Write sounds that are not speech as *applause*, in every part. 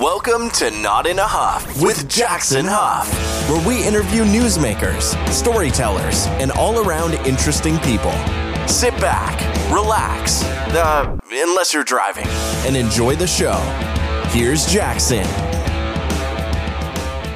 Welcome to Not in a Huff with Jackson Huff, where we interview newsmakers, storytellers, and all around interesting people. Sit back, relax, uh, unless you're driving, and enjoy the show. Here's Jackson.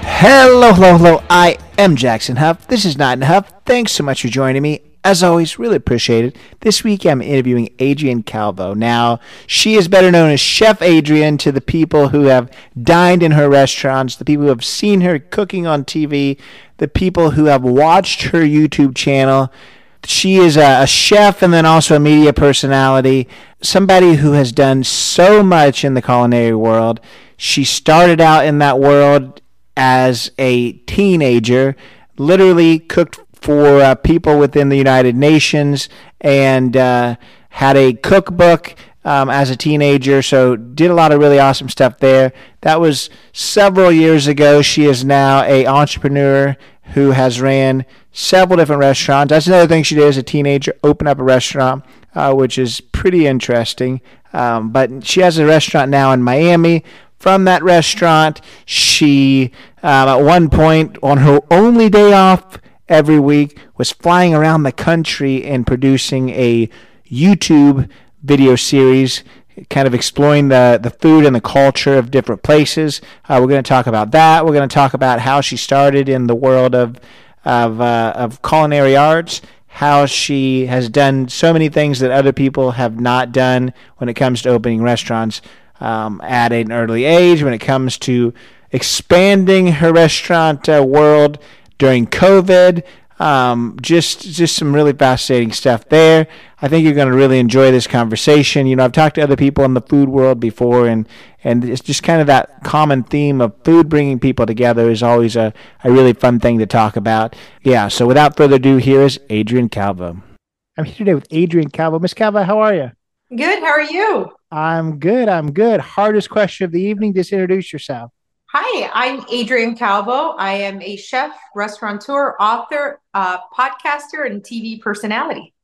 Hello, hello, hello. I am Jackson Huff. This is Not in a Huff. Thanks so much for joining me. As always, really appreciate it. This week I'm interviewing Adrianne Calvo. Now, she is better known as Chef Adrianne to the people who have dined in her restaurants, the people who have seen her cooking on TV, the people who have watched her YouTube channel. She is a, a chef and then also a media personality, somebody who has done so much in the culinary world. She started out in that world as a teenager, literally cooked for uh, people within the United Nations and uh, had a cookbook um, as a teenager. So did a lot of really awesome stuff there. That was several years ago. She is now a entrepreneur who has ran several different restaurants. That's another thing she did as a teenager, open up a restaurant, uh, which is pretty interesting. Um, but she has a restaurant now in Miami. From that restaurant, she um, at one point on her only day off every week, was flying around the country and producing a YouTube video series kind of exploring the, the food and the culture of different places. Uh, we're going to talk about that. We're going to talk about how she started in the world of of, uh, of culinary arts, how she has done so many things that other people have not done when it comes to opening restaurants um, at an early age, when it comes to expanding her restaurant uh, world during COVID. Um, just just some really fascinating stuff there. I think you're going to really enjoy this conversation. You know, I've talked to other people in the food world before, and and it's just kind of that common theme of food bringing people together is always a, a really fun thing to talk about. Yeah. So without further ado, here is Adrianne Calvo. I'm here today with Adrianne Calvo. Miss Calvo, how are you? Good. How are you? I'm good. I'm good. Hardest question of the evening. Just introduce yourself. Hi, I'm Adrianne Calvo. I am a chef, restaurateur, author, uh, podcaster, and TV personality.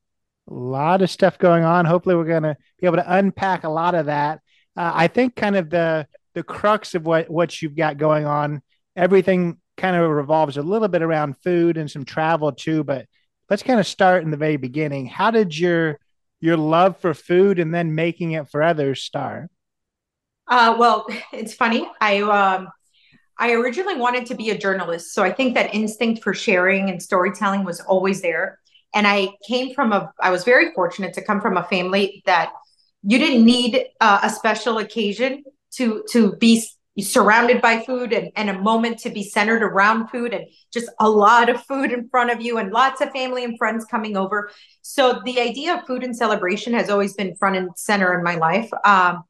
A lot of stuff going on. Hopefully, we're going to be able to unpack a lot of that. Uh, I think kind of the the crux of what what you've got going on. Everything kind of revolves a little bit around food and some travel too. But let's kind of start in the very beginning. How did your your love for food and then making it for others start? Uh, well, *laughs* it's funny. I um, I originally wanted to be a journalist. So I think that instinct for sharing and storytelling was always there. And I came from a, I was very fortunate to come from a family that you didn't need uh, a special occasion to, to be surrounded by food and, and a moment to be centered around food and just a lot of food in front of you and lots of family and friends coming over. So the idea of food and celebration has always been front and center in my life. Um,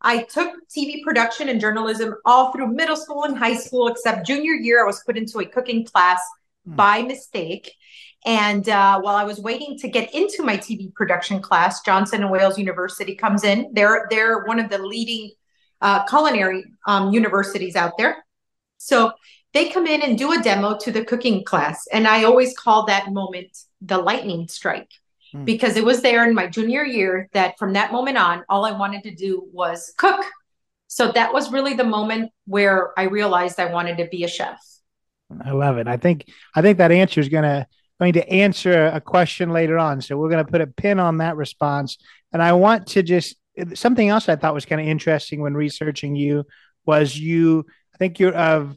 I took TV production and journalism all through middle school and high school, except junior year, I was put into a cooking class mm. by mistake. And uh, while I was waiting to get into my TV production class, Johnson and Wales University comes in. They're they're one of the leading uh, culinary um, universities out there. So they come in and do a demo to the cooking class, and I always call that moment the lightning strike Hmm. because it was there in my junior year that from that moment on, all I wanted to do was cook. So that was really the moment where I realized I wanted to be a chef. I love it. I think I think that answer is gonna going to answer a question later on. So we're going to put a pin on that response. And I want to just something else I thought was kind of interesting when researching you was you. I think you're of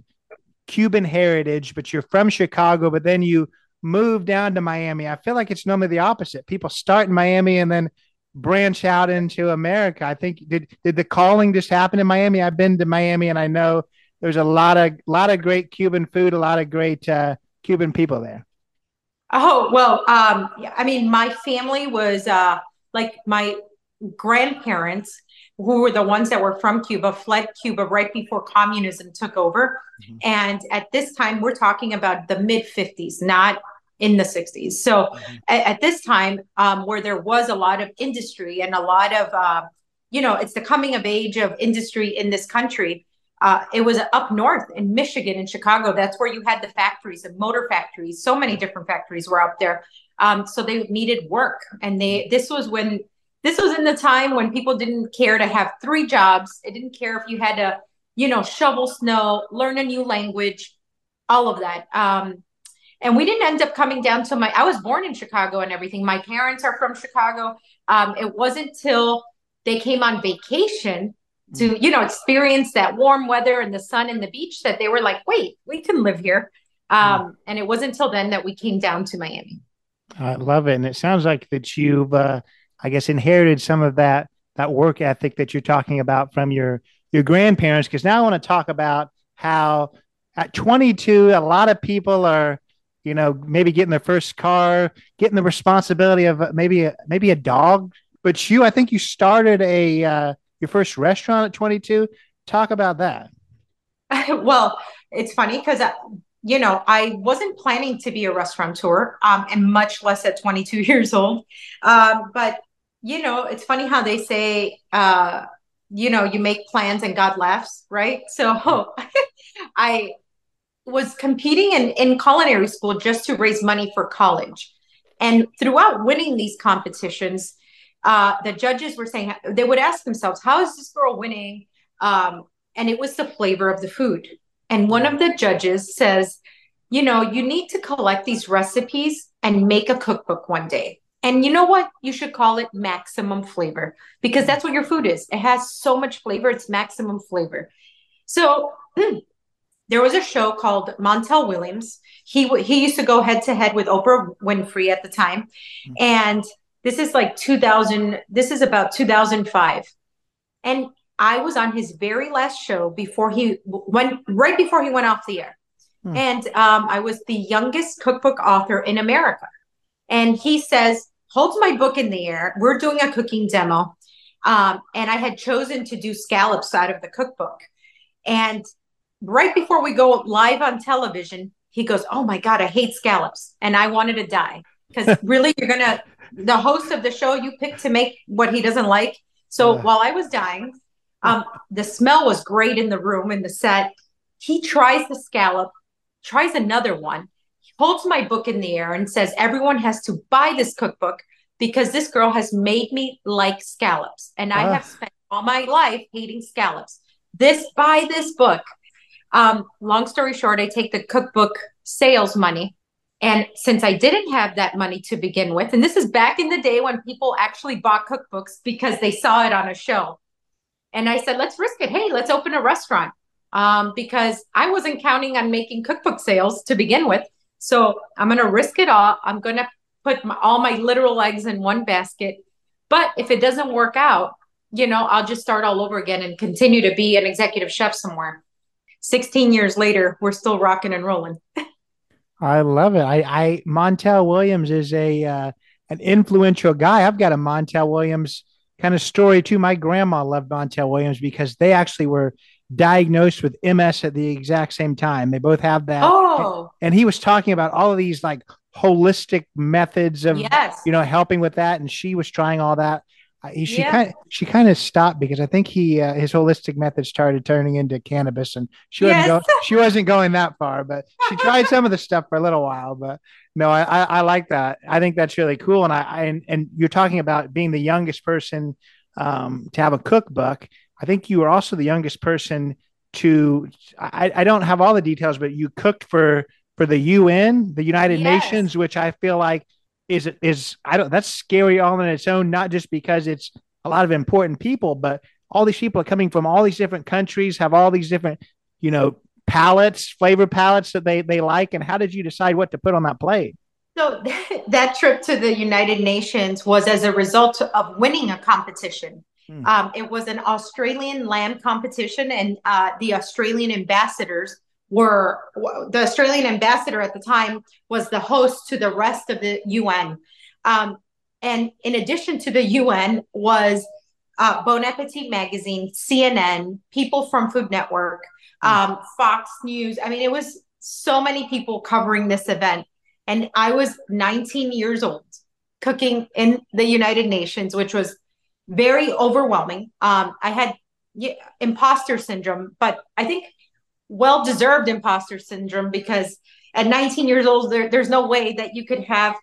Cuban heritage, but you're from Chicago, but then you move down to Miami. I feel like it's normally the opposite. People start in Miami and then branch out into America. I think did did the calling just happen in Miami? I've been to Miami and I know there's a lot of lot of great Cuban food, a lot of great uh, Cuban people there. Oh well, um, I mean, my family was uh, like my grandparents who were the ones that were from Cuba, fled Cuba right before communism took over. Mm-hmm. And at this time, we're talking about the mid 50s, not in the 60s. So mm-hmm. at, at, this time, um, where there was a lot of industry and a lot of, uh, you know, it's the coming of age of industry in this country. Uh, it was up north in Michigan and Chicago. That's where you had the factories and motor factories. So many different factories were up there. Um, so they needed work, and they. This was when this was in the time when people didn't care to have three jobs. It didn't care if you had to you know, shovel snow, learn a new language, all of that. Um, and we didn't end up coming down to my, I was born in Chicago and everything. My parents are from Chicago. Um, it wasn't till they came on vacation to, mm. you know, experience that warm weather and the sun and the beach that they were like, wait, we can live here. Um, mm. And it wasn't until then that we came down to Miami. I love it. And it sounds like that you've, uh, I guess, inherited some of that that work ethic that you're talking about from your your grandparents. Because now I want to talk about how at 22, a lot of people are, you know, maybe getting their first car, getting the responsibility of uh, maybe a, maybe a dog. But you, I think you started a uh, your first restaurant at 22. Talk about that. *laughs* well, it's funny because uh, you know, I wasn't planning to be a restaurateur, um, and much less at 22 *laughs* years old. Um, but you know, it's funny how they say, uh, you know, you make plans and God laughs, right? So *laughs* I was competing in, in culinary school just to raise money for college. And throughout winning these competitions, uh, the judges were saying they would ask themselves, "How is this girl winning?" Um, and it was the flavor of the food. And one of the judges says, "You know, you need to collect these recipes and make a cookbook one day." And you know what? You should call it maximum flavor because that's what your food is. It has so much flavor, it's maximum flavor. So there was a show called Montel Williams. He he used to go head to head with Oprah Winfrey at the time. And this is like 2000 this is about 2005. And I was on his very last show before he went right before he went off the air. Hmm. And um, I was the youngest cookbook author in America. And he says, holds my book in the air. We're doing a cooking demo. Um, and I had chosen to do scallops out of the cookbook. And right before we go live on television, he goes, Oh my God, I hate scallops. And I wanted to die because *laughs* really, you're going to, the host of the show you picked to make what he doesn't like. So uh. while I was dying, um, the smell was great in the room, in the set. He tries the scallop, tries another one holds my book in the air and says, Everyone has to buy this cookbook because this girl has made me like scallops. And I have spent all my life hating scallops. This, buy this book. Um, long story short, I take the cookbook sales money. And since I didn't have that money to begin with, and this is back in the day when people actually bought cookbooks because they saw it on a show. And I said, let's risk it. Hey, let's open a restaurant. Um, because I wasn't counting on making cookbook sales to begin with. So I'm going to risk it all. I'm going to put my, all my literal eggs in one basket. But if it doesn't work out, you know, I'll just start all over again and continue to be an executive chef somewhere. 16 years later, we're still rocking and rolling. I love it. I, I Montel Williams is a uh, an influential guy. I've got a Montel Williams kind of story too. My grandma loved Montel Williams because they actually were diagnosed with MS at the exact same time. They both have that. Oh. And he was talking about all of these like holistic methods of yes. you know helping with that and she was trying all that. He, she yeah. kind of she kind of stopped because I think he uh, his holistic method started turning into cannabis and she yes. wasn't go, she wasn't going that far but she tried some of the stuff for a little while but no I, I, I like that I think that's really cool and I, I and, and you're talking about being the youngest person um, to have a cookbook I think you were also the youngest person to. I, I don't have all the details, but you cooked for for the UN, the United yes. Nations, which I feel like is is I don't. That's scary all on its own. Not just because it's a lot of important people, but all these people are coming from all these different countries, have all these different, you know, palettes, flavor palettes that they they like. And how did you decide what to put on that plate? So *laughs* that trip to the United Nations was as a result of winning a competition. Hmm. Um, it was an Australian lamb competition, and uh, the Australian ambassadors were the Australian ambassador at the time was the host to the rest of the UN. Um, and in addition to the UN was uh, Bon Appetit magazine, CNN, people from Food Network, hmm. um, Fox News. I mean, it was so many people covering this event. And I was 19 years old cooking in the United Nations, which was very overwhelming. Um, I had yeah, imposter syndrome, but I think well deserved imposter syndrome because at 19 years old, there, there's no way that you could have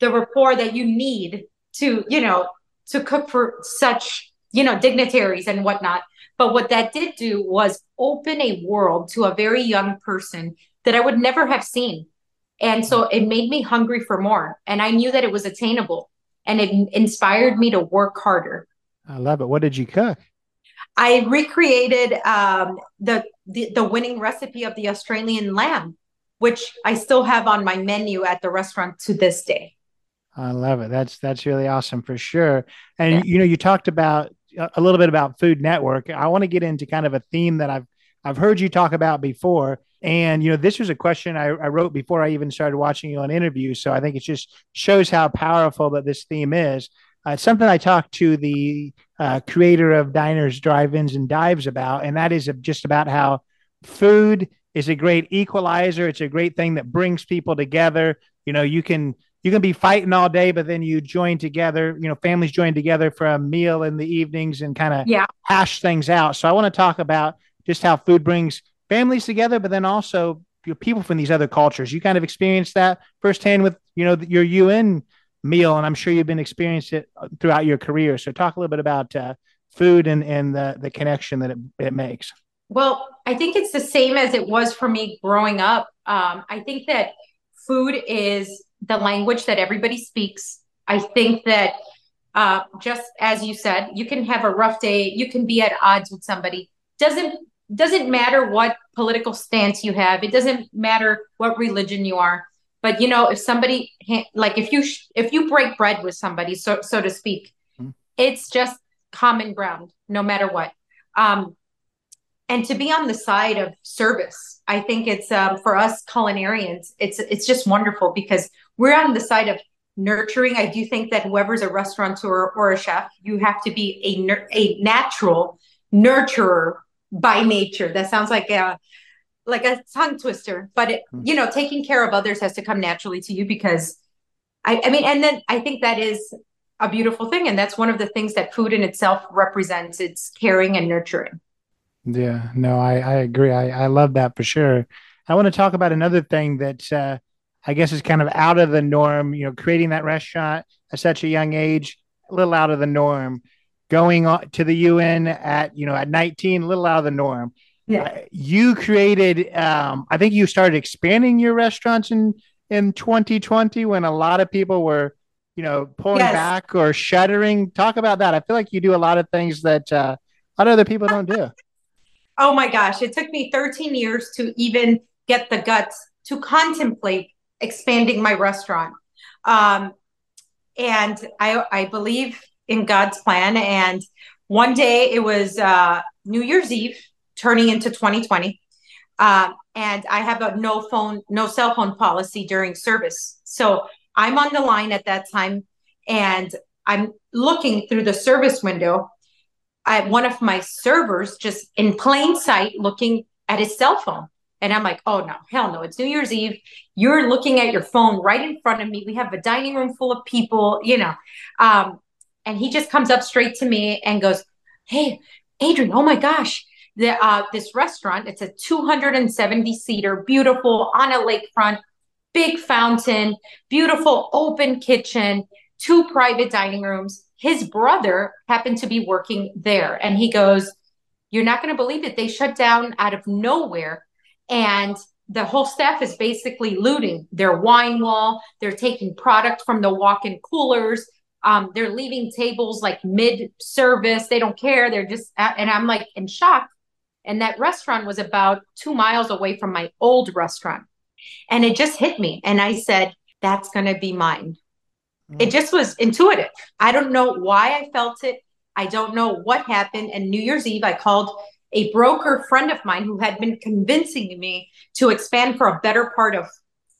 the rapport that you need to, you know, to cook for such, you know, dignitaries and whatnot. But But what that did do was open a world to a very young person that I would never have seen. And so it made me hungry for more. And I knew that it was attainable and it inspired me to work harder. I love it. What did you cook? I recreated um, the, the the winning recipe of the Australian lamb, which I still have on my menu at the restaurant to this day. I love it. That's that's really awesome for sure. And yeah. you know, you talked about a little bit about Food Network. I want to get into kind of a theme that I've I've heard you talk about before. And you know, this was a question I, I wrote before I even started watching you on interviews. So I think it just shows how powerful that this theme is. Uh, something I talked to the uh, creator of Diners, Drive-ins, and Dives about, and that is just about how food is a great equalizer. It's a great thing that brings people together. You know, you can you can be fighting all day, but then you join together. You know, families join together for a meal in the evenings and kind of yeah. hash things out. So I want to talk about just how food brings families together, but then also you know, people from these other cultures. You kind of experienced that firsthand with you know your UN meal, and I'm sure you've been experienced it throughout your career. So talk a little bit about uh, food and and the the connection that it, it makes. Well, I think it's the same as it was for me growing up. Um, I think that food is the language that everybody speaks. I think that uh, just as you said, you can have a rough day, you can be at odds with somebody. Doesn't doesn't matter what political stance you have. It doesn't matter what religion you are but you know if somebody like if you if you break bread with somebody so so to speak mm-hmm. it's just common ground no matter what um and to be on the side of service i think it's um, for us culinarians it's it's just wonderful because we're on the side of nurturing i do think that whoever's a restaurateur or a chef you have to be a a natural nurturer by nature that sounds like a like a tongue twister, but it, hmm. you know, taking care of others has to come naturally to you because I, I mean, and then I think that is a beautiful thing. And that's one of the things that food in itself represents. It's caring and nurturing. Yeah, no, I, I agree. I, I love that for sure. I want to talk about another thing that uh, I guess is kind of out of the norm, you know, creating that restaurant at such a young age, a little out of the norm, going on to the UN at, you know, at 19, a little out of the norm yeah. Uh, you created, um, I think you started expanding your restaurants in, in 2020 when a lot of people were, you know, pulling yes. back or shuttering. Talk about that. I feel like you do a lot of things that uh, a lot of other people don't do. *laughs* oh my gosh. It took me 13 years to even get the guts to contemplate expanding my restaurant. Um, and I, I believe in God's plan. And one day it was uh, New Year's Eve turning into 2020. Uh, and I have a no phone, no cell phone policy during service. So I'm on the line at that time and I'm looking through the service window at one of my servers just in plain sight looking at his cell phone. And I'm like, oh no, hell no, it's New Year's Eve. You're looking at your phone right in front of me. We have a dining room full of people, you know. Um, and he just comes up straight to me and goes, Hey, Adrianne, oh my gosh, the, uh, this restaurant. It's a 270 seater, beautiful on a lakefront, big fountain, beautiful open kitchen, two private dining rooms. His brother happened to be working there, and he goes, "You're not going to believe it. They shut down out of nowhere, and." The whole staff is basically looting their wine wall. They're taking product from the walk in coolers. Um, they're leaving tables like mid service. They don't care. They're just, and I'm like in shock and that restaurant was about two miles away from my old restaurant. And it just hit me. And I said, that's going to be mine. Mm. It just was intuitive. I don't know why I felt it. I don't know what happened. And New Year's Eve, I called a broker friend of mine who had been convincing me to expand for a better part of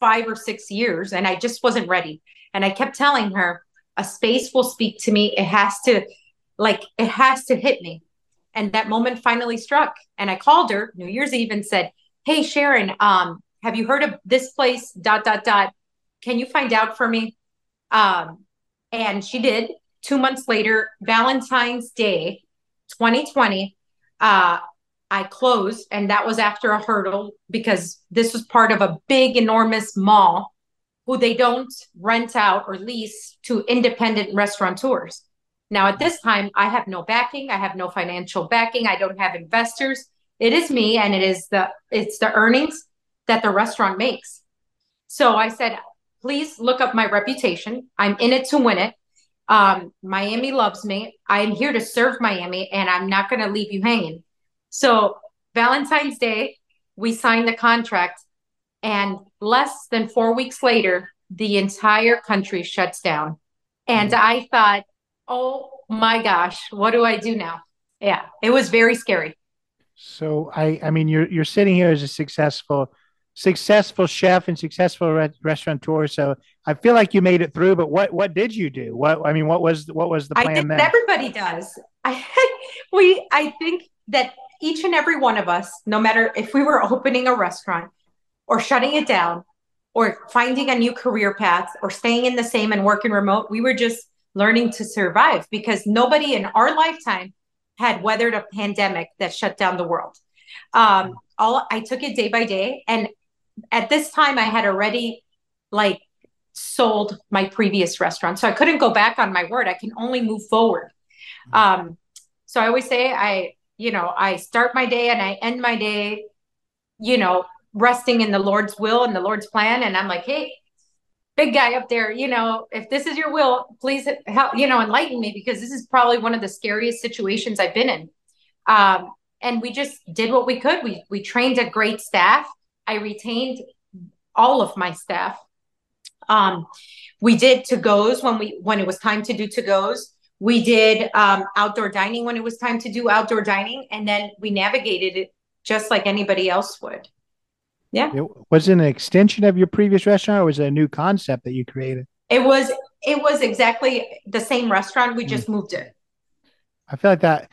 five or six years. And I just wasn't ready. And I kept telling her, a space will speak to me. It has to, like, it has to hit me. And that moment finally struck. And I called her New Year's Eve and said, Hey, Sharon, um, have you heard of this place? Dot, dot, dot. Can you find out for me? Um, and she did. Two months later, Valentine's Day, 2020, uh, I closed. And that was after a hurdle because this was part of a big, enormous mall who they don't rent out or lease to independent restaurateurs. Now, at this time, I have no backing. I have no financial backing. I don't have investors. It is me, and it is the it's the earnings that the restaurant makes. So I said, please look up my reputation. I'm in it to win it. Um, Miami loves me. I'm here to serve Miami, and I'm not going to leave you hanging. So Valentine's Day, we signed the contract, and less than four weeks later, the entire country shuts down. And mm-hmm. I thought, oh my gosh, what do I do now? Yeah, it was very scary. So I, I mean, you're you're sitting here as a successful, successful chef and successful re- restaurateur. So I feel like you made it through. But what what did you do? What I mean, what was what was the plan? I did then? everybody does. *laughs* I we I think that each and every one of us, no matter if we were opening a restaurant or shutting it down, or finding a new career path, or staying in the same and working remote, we were just learning to survive because nobody in our lifetime had weathered a pandemic that shut down the world. Um, all I took it day by day, and at this time, I had already like sold my previous restaurant, so I couldn't go back on my word. I can only move forward. Um, so I always say, I you know, I start my day and I end my day, you know, resting in the Lord's will and the Lord's plan, and I'm like, hey, big guy up there, you know, if this is your will, please help, you know, enlighten me because this is probably one of the scariest situations I've been in. Um, and we just did what we could. We we trained a great staff. I retained all of my staff. Um, we did to goes when we when it was time to do to goes. We did um, outdoor dining when it was time to do outdoor dining, and then we navigated it just like anybody else would. Yeah. It, was it an extension of your previous restaurant or was it a new concept that you created? It was it was exactly the same restaurant. We just mm. moved it. I feel like that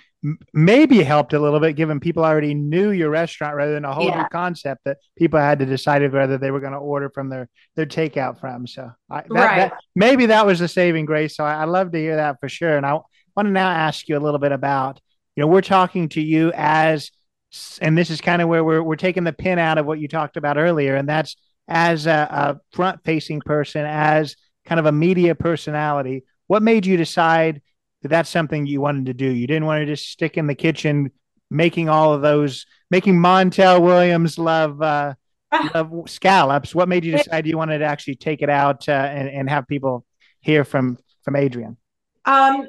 maybe helped a little bit given people already knew your restaurant rather than a whole yeah. new concept that people had to decide whether they were going to order from their their takeout from so I, that, right. That, maybe that was the saving grace so I, I love to hear that for sure and i want to now ask you a little bit about you know we're talking to you as and this is kind of where we're we're taking the pin out of what you talked about earlier, and that's as a, a front facing person, as kind of a media personality. What made you decide that that's something you wanted to do? You didn't want to just stick in the kitchen making all of those, making Montel Williams love. Uh, love scallops. What made you decide you wanted to actually take it out uh, and, and have people hear from from Adrianne? Um,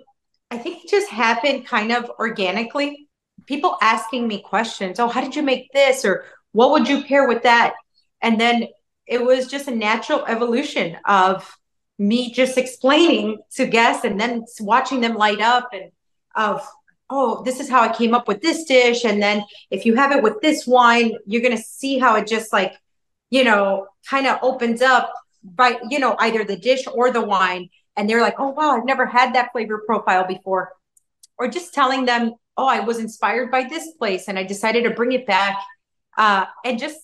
I think it just happened kind of organically people asking me questions. Oh, how did you make this? Or what would you pair with that? And then it was just a natural evolution of me just explaining to guests and then watching them light up and of oh this is how i came up with this dish and then if you have it with this wine you're going to see how it just like you know kind of opens up by you know either the dish or the wine and they're like oh wow i've never had that flavor profile before or just telling them oh, I was inspired by this place and I decided to bring it back. Uh, and just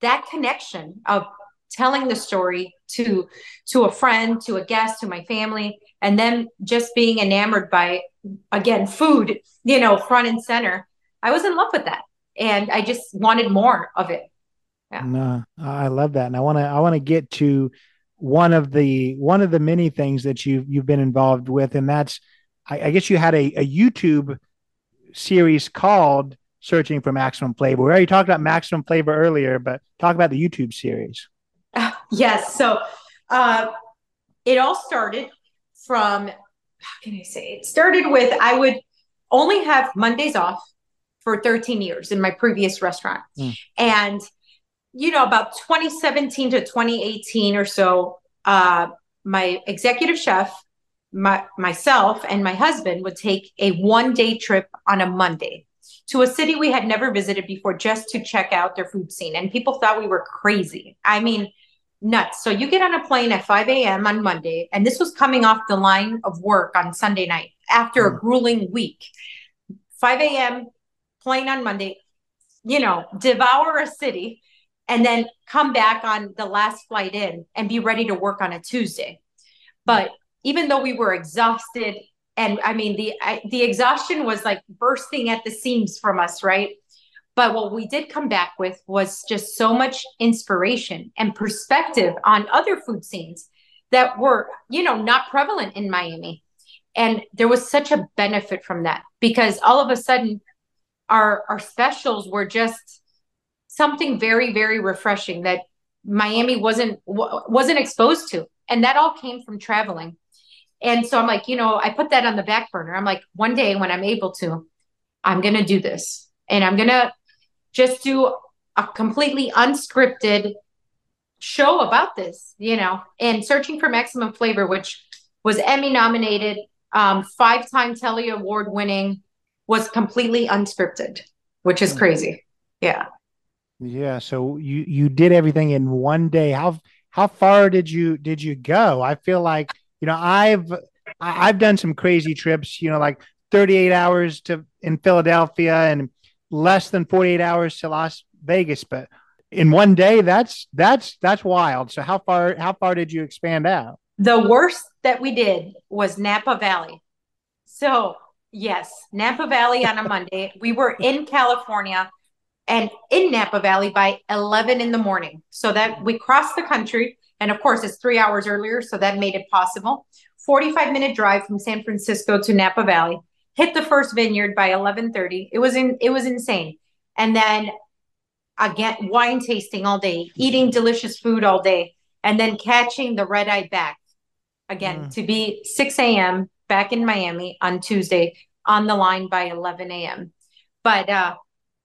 that connection of telling the story to to a friend, to a guest, to my family, and then just being enamored by again food, you know, front and center. I was in love with that, and I just wanted more of it. Yeah. No, I love that, and I want to I want to get to one of the one of the many things that you've you've been involved with, and that's I, I guess you had a, a YouTube series called Searching for Maximum Flavor. We already talked about Maximum Flavor earlier, but talk about the YouTube series. Uh, *laughs* yes. So uh, it all started from, how can I say? It started with I would only have Mondays off for 13 years in my previous restaurant. Mm. And, you know, about 2017 to 2018 or so, uh, my executive chef my, myself and my husband would take a one day trip on a Monday to a city we had never visited before just to check out their food scene. And people thought we were crazy. I mean, nuts. So you get on a plane at 5 a.m. on Monday, and this was coming off the line of work on Sunday night after a hmm. grueling week. 5 a.m. plane on Monday, you know, devour a city and then come back on the last flight in and be ready to work on a Tuesday. But even though we were exhausted and i mean the I, the exhaustion was like bursting at the seams from us right? But what we did come back with was just so much inspiration and perspective on other food scenes that were you know not prevalent in miami. And there was such a benefit from that because all of a sudden our our specials were just something very very refreshing that Miami wasn't wasn't exposed to. And that all came from traveling and so I'm like you know I put that on the back burner I'm like one day when I'm able to I'm going to do this and I'm going to just do a completely unscripted show about this you know and searching for maximum flavor which was Emmy nominated um, five time Telly Award winning, was completely unscripted, which is hmm. crazy. Yeah. Yeah. So you you did everything in one day. How how far did you did you go? I feel like you know I've I've done some crazy trips. You know, like 38 hours to in Philadelphia and less than 48 hours to Las Vegas, but in one day that's that's that's wild. So how far how far did you expand out? The worst that we did was Napa Valley. So, yes, Napa Valley on a Monday. We were in California and in Napa Valley by 11 in the morning. So that we crossed the country. And of course, it's three hours earlier. So that made it possible. 45 minute drive from San Francisco to Napa Valley. Hit the first vineyard by 11:30. It was in it was insane. And then again wine tasting all day, eating delicious food all day, and then catching the red eye back again mm. to be 6 a.m. back in Miami on Tuesday on the line by 11 a.m. But uh,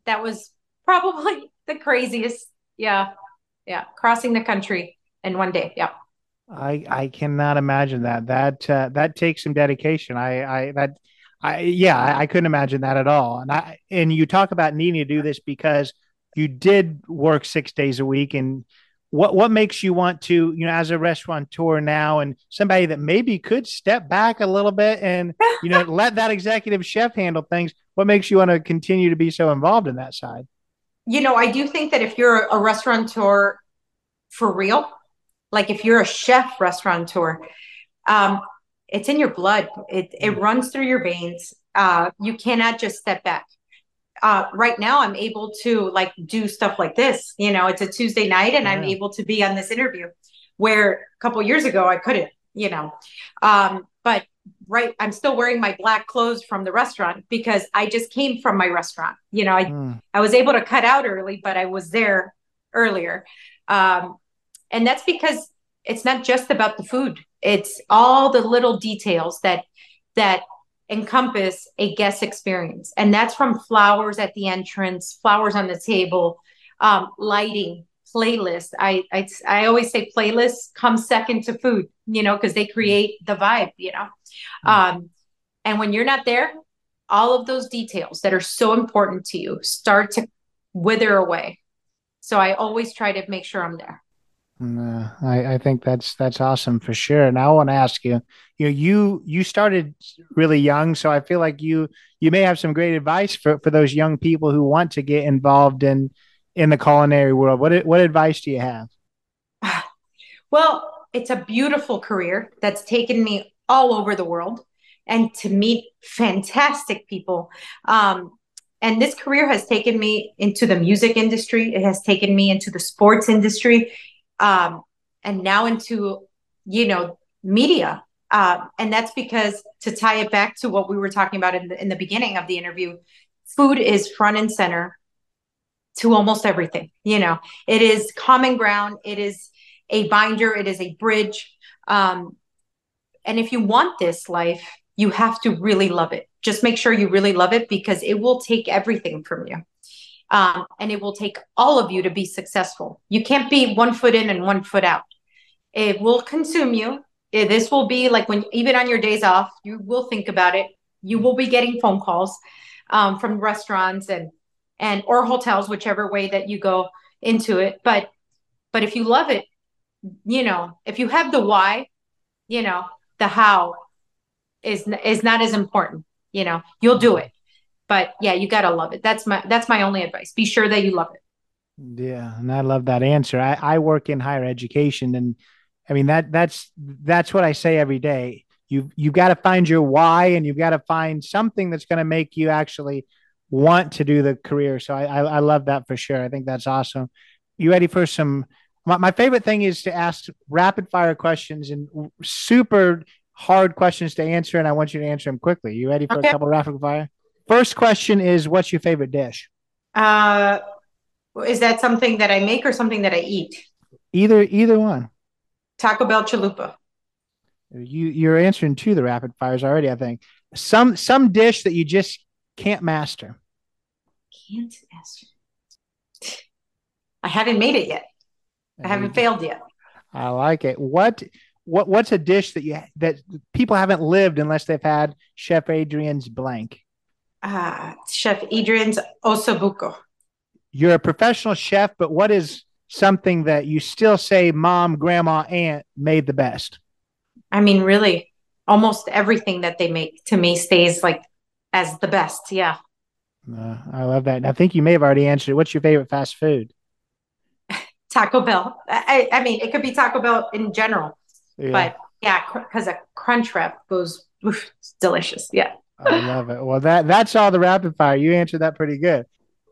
that was probably *laughs* the craziest. Yeah. Yeah. Crossing the country in one day. Yeah. I, I cannot imagine that. That uh, that takes some dedication. I, I that I yeah, I, I couldn't imagine that at all. And I and you talk about needing to do this because you did work six days a week and what what makes you want to you know as a restaurateur now and somebody that maybe could step back a little bit and you know let that executive chef handle things what makes you want to continue to be so involved in that side you know i do think that if you're a restaurateur for real like if you're a chef restaurateur um, it's in your blood it, it mm. runs through your veins uh, you cannot just step back uh, right now I'm able to like do stuff like this. You know, it's a Tuesday night and yeah. I'm able to be on this interview where a couple years ago I couldn't, you know. Um, but right, I'm still wearing my black clothes from the restaurant because I just came from my restaurant. You know, I mm. I was able to cut out early, but I was there earlier. Um, and that's because it's not just about the food. It's all the little details that that encompass a guest experience. And that's from flowers at the entrance, flowers on the table, um, lighting, playlist. I, I, I always say playlists come second to food, you know, because they create the vibe, you know. Mm-hmm. Um, and when you're not there, all of those details that are so important to you start to wither away. So I always try to make sure I'm there. Uh, I, I think that's that's awesome for sure. And I want to ask you, you know, you you started really young, so I feel like you you may have some great advice for, for those young people who want to get involved in in the culinary world. What what advice do you have? *sighs* Well, it's a beautiful career that's taken me all over the world and to meet fantastic people. Um, and this career has taken me into the music industry. It has taken me into the sports industry um, and now into you know media. Uh, and that's because to tie it back to what we were talking about in the, in the beginning of the interview food is front and center to almost everything you know. It is common ground. It is a binder. It is a bridge. Um, and if you want this life you have to really love it. Just make sure you really love it because it will take everything from you um, and it will take all of you to be successful. You can't be one foot in and one foot out. It will consume you. It, this will be like when, even on your days off, you will think about it. You will be getting phone calls um, from restaurants and and or hotels, whichever way that you go into it. But but if you love it, you know, if you have the why, you know, the how is is not as important. You know, you'll do it but yeah you gotta love it. That's my that's my only advice. Be sure that you love it. Yeah and i love that answer. I, I work in higher education and i mean that that's that's what i say every day. You you've got to find your why and you've got to find something that's going to make you actually want to do the career. So I, I, I love that for sure. I think that's awesome. You ready for some my, my favorite thing is to ask rapid fire questions and super hard questions to answer, and I want you to answer them quickly. You ready for Okay. a couple rapid fire? First question is, what's your favorite dish? Uh, is that something that I make or something that I eat? Either either one. Taco Bell chalupa. You you're answering of the rapid fires already. I think some some dish that you just can't master. Can't ask. I haven't made it yet. I haven't failed yet. I like it. What what what's a dish that you that people haven't lived unless they've had Chef Adrianne's blank? Uh, Chef Adrianne's Osobuco. You're a professional chef, but what is something that you still say mom, grandma, aunt made the best? I mean, really, almost everything that they make to me stays like as the best. Yeah. Uh, I love that. And I think you may have already answered it. What's your favorite fast food? *laughs* Taco Bell. I, I mean, it could be Taco Bell in general, Yeah, but yeah, because a crunch wrap goes oof, delicious. Yeah. I love it. Well, that that's all the rapid fire. You answered that pretty good.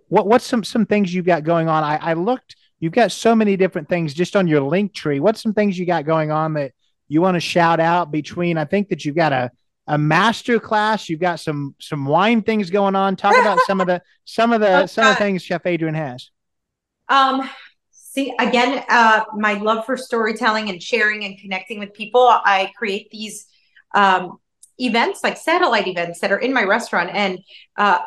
What what's some some things you've got going on? I, I looked. You've got so many different things just on your link tree. What's some things you got going on that you want to shout out between? I think that you've got a a master class. You've got some some wine things going on. Talk about some of the *laughs* some of the Oh, some of the things Chef Adrianne has. Um, see, again, uh, my love for storytelling and sharing and connecting with people. I create these um, events, like satellite events, that are in my restaurant, and uh,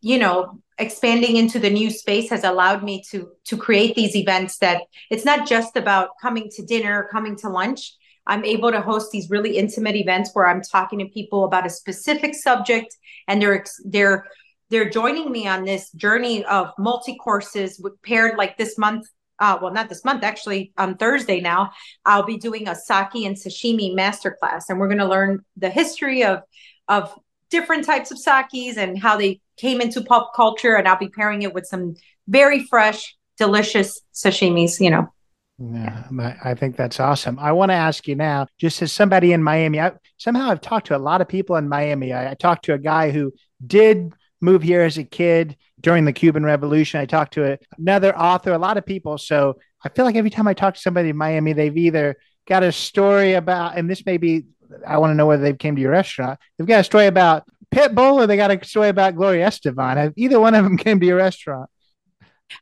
you know, expanding into the new space has allowed me to to create these events that it's not just about coming to dinner, coming to lunch. I'm able to host these really intimate events where I'm talking to people about a specific subject, and they're they're they're joining me on this journey of multi courses paired like this month. Uh, well, not this month, actually, on Thursday now, I'll be doing a sake and sashimi masterclass, and we're going to learn the history of of different types of sakis and how they came into pop culture. And I'll be pairing it with some very fresh, delicious sashimis. You know, Yeah, I I think that's awesome. I want to ask you now, just as somebody in Miami, I, somehow I've talked to a lot of people in Miami. I, I talked to a guy who did move here as a kid during the Cuban Revolution. I talked to a, another author, a lot of people. So I feel like every time I talk to somebody in Miami, they've either got a story about, and this may be, I want to know whether they came to your restaurant. They've got a story about Pitbull or they got a story about Gloria Estefan. Either one of them came to your restaurant.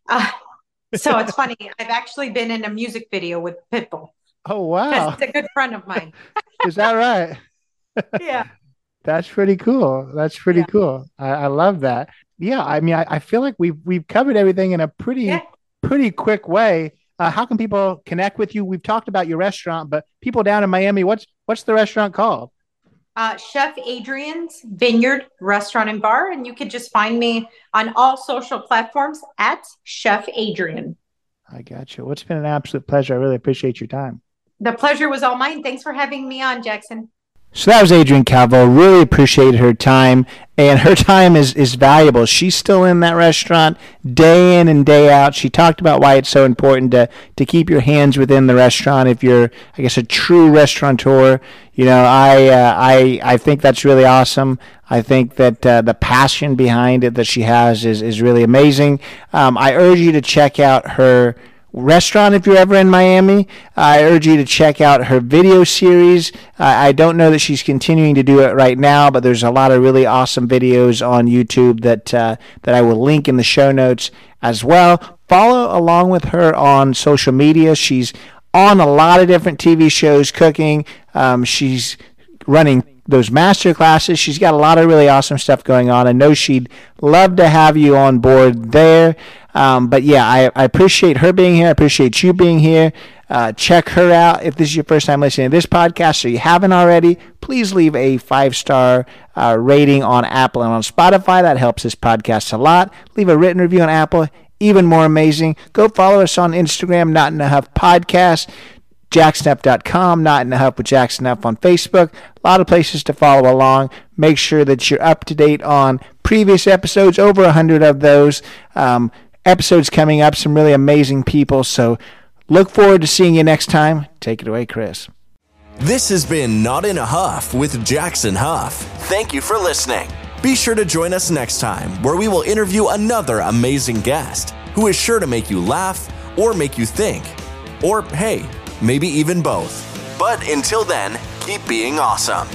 uh, so it's funny. I've actually been in a music video with Pitbull. Oh, wow. He's a good friend of mine. *laughs* Is that right? yeah. *laughs* That's pretty cool. That's pretty Yeah. cool. I, I love that. Yeah, I mean, I, I feel like we've we've covered everything in a pretty Yeah. pretty quick way. Uh, how can people connect with you? We've talked about your restaurant, but people down in Miami, what's what's the restaurant called? uh, Chef Adrianne's Vineyard Restaurant and Bar, and you can just find me on all social platforms at Chef Adrianne. I got you. Well, it's been an absolute pleasure. I really appreciate your time. The pleasure was all mine. Thanks for having me on, Jackson. So that was Adrianne Calvo. Really appreciated her time, and her time is is valuable. She's still in that restaurant day in and day out. She talked about why it's so important to to keep your hands within the restaurant if you're, I guess, a true restaurateur. You know, I uh, I I think that's really awesome. I think that uh, the passion behind it that she has is is really amazing. Um, I urge you to check out her restaurant if you're ever in Miami. I urge you to check out her video series. Uh, I don't know that she's continuing to do it right now, but there's a lot of really awesome videos on YouTube that uh, that I will link in the show notes as well. Follow along with her on social media. She's on a lot of different TV shows cooking. Um, she's running those master classes. She's got a lot of really awesome stuff going on. I know she'd love to have you on board there. Um, but yeah, I, I appreciate her being here. I appreciate you being here. Uh, check her out if this is your first time listening to this podcast. So you haven't already, please leave a five star uh, rating on Apple and on Spotify. That helps this podcast a lot. Leave a written review on Apple. Even more amazing. Go follow us on Instagram, Not in a Huff Podcast jacksnuff.com, not in the huff with Jackson on Facebook. A lot of places to follow along. Make sure that you're up to date on previous episodes, over a hundred of those. Um, episodes coming up, some really amazing people. So look forward to seeing you next time. Take it away, Chris. This has been Not in a Huff with Jackson Huff. Thank you for listening. Be sure to join us next time where we will interview another amazing guest who is sure to make you laugh or make you think. Or, hey, maybe even both. But until then, keep being awesome.